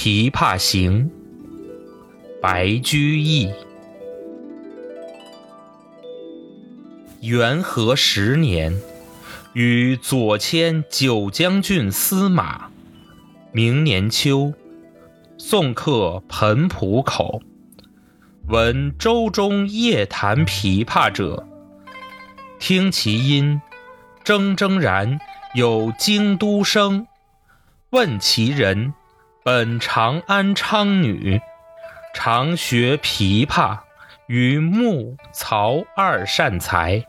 琵琶行》白居易。元和十年，与左迁九将军司马。明年秋，送客彭浦口，闻舟中夜弹琵琶者，听其音，铮铮然有京都声。问其人，本长安昌女，常学琵琶，与穆、曹二善才。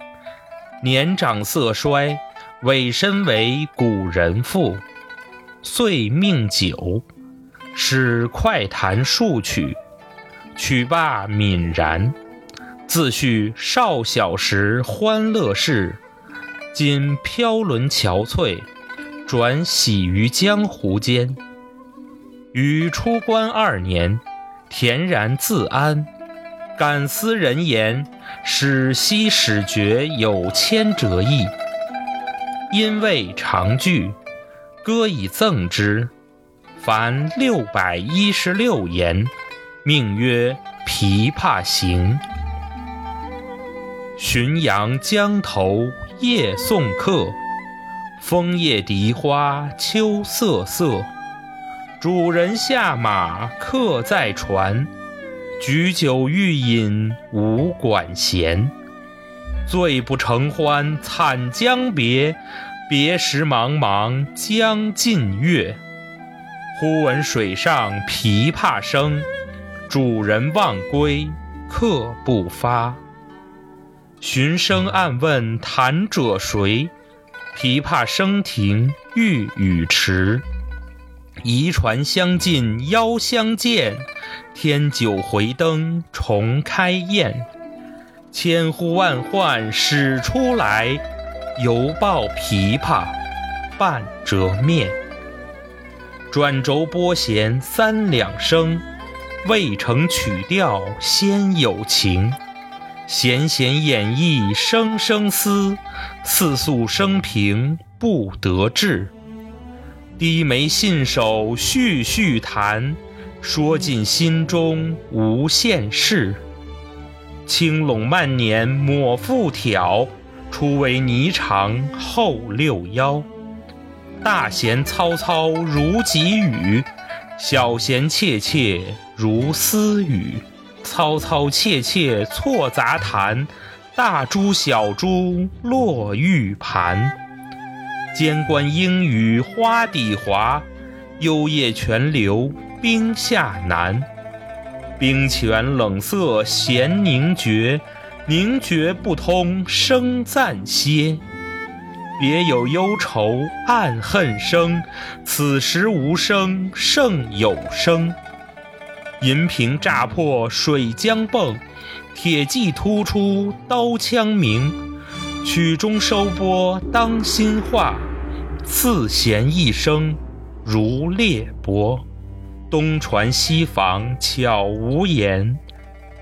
年长色衰，委身为古人妇。遂命酒，使快弹数曲，曲罢泯然。自叙少小时欢乐事，今飘沦憔悴。转喜于江湖间，于出关二年，恬然自安。感思人言，始惜始觉有千折意。因为长句，歌以赠之，凡六百一十六言，命曰《琵琶行》。浔阳江头夜送客。枫叶荻花秋瑟瑟，主人下马客在船。举酒欲饮无管弦，醉不成欢惨将别。别时茫茫江浸月，忽闻水上琵琶声。主人忘归客不发，寻声暗问弹者谁？琵琶声停欲语迟，移船相近邀相见，添酒回灯重开宴。千呼万唤始出来，犹抱琵琶半遮面。转轴拨弦三两声，未成曲调先有情。弦弦掩抑声声思，似诉生平不得志。低眉信手续续弹，说尽心中无限事。轻拢慢捻抹复挑，初为霓裳后六幺。大弦嘈嘈如急雨，小弦切切如私语。嘈嘈切切错杂弹，大珠小珠落玉盘。间关莺语花底滑，幽咽泉流冰下难。冰泉冷涩弦凝绝，凝绝不通声暂歇。别有忧愁暗恨生，此时无声胜有声。银瓶乍破水浆迸，铁骑突出刀枪鸣。曲终收拨当心画，四弦一声如裂帛。东船西舫悄无言，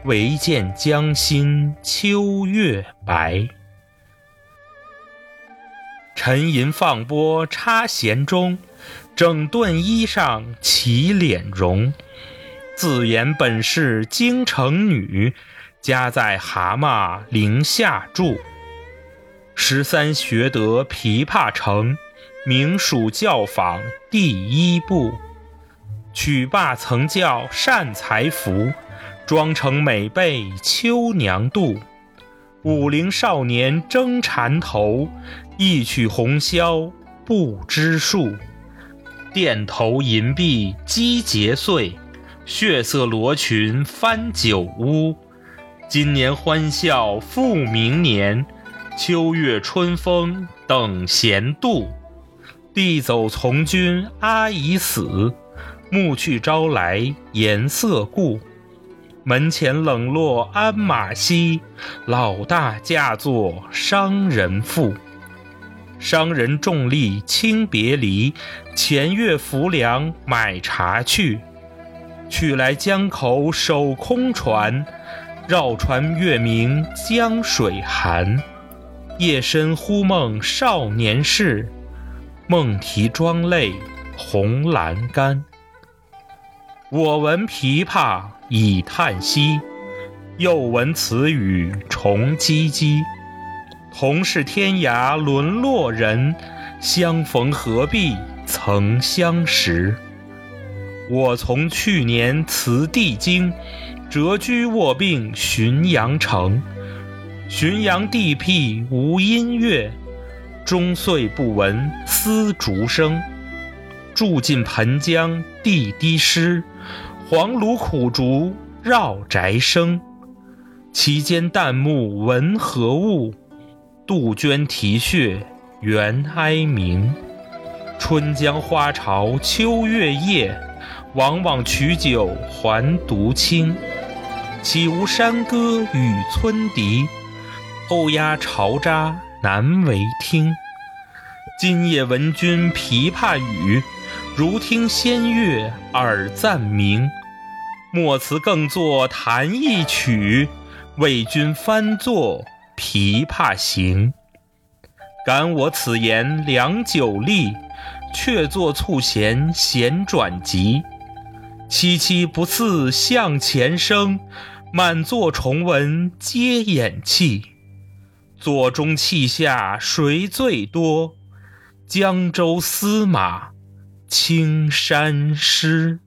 唯见江心秋月白。沉吟放拨插弦中，整顿衣裳起敛容。自言本是京城女，家在蛤蟆陵下住。十三学得琵琶成，名属教坊第一部。曲罢曾教善才服，妆成每被秋娘妒。武陵少年争缠头，一曲红绡不知数。钿头银篦击节碎。血色罗裙翻酒污，今年欢笑复明年。秋月春风等闲度，弟走从军阿姨死，暮去朝来颜色故。门前冷落鞍马稀，老大嫁作商人妇。商人重利轻别离，前月浮梁买茶去。去来江口守空船，绕船月明江水寒。夜深忽梦少年事，梦啼妆泪红阑干。我闻琵琶已叹息，又闻此语重唧唧。同是天涯沦落人，相逢何必曾相识。我从去年辞帝京，谪居卧病浔阳城。浔阳地僻无音乐，终岁不闻丝竹声。住近湓江地低湿，黄芦苦竹绕宅生。其间旦暮闻何物？杜鹃啼血猿哀鸣，春江花潮秋月夜，往往取酒还独倾。岂无山歌与村笛，欧鸦巢喳难为听。今夜闻君琵琶语，如听仙乐耳暂明。莫辞更作弹一曲，为君翻作。《琵琶行》，感我此言良久立，却坐促弦弦转急。凄凄不似向前声，满座重闻皆掩泣。左中泣下谁最多？江州司马青衫湿。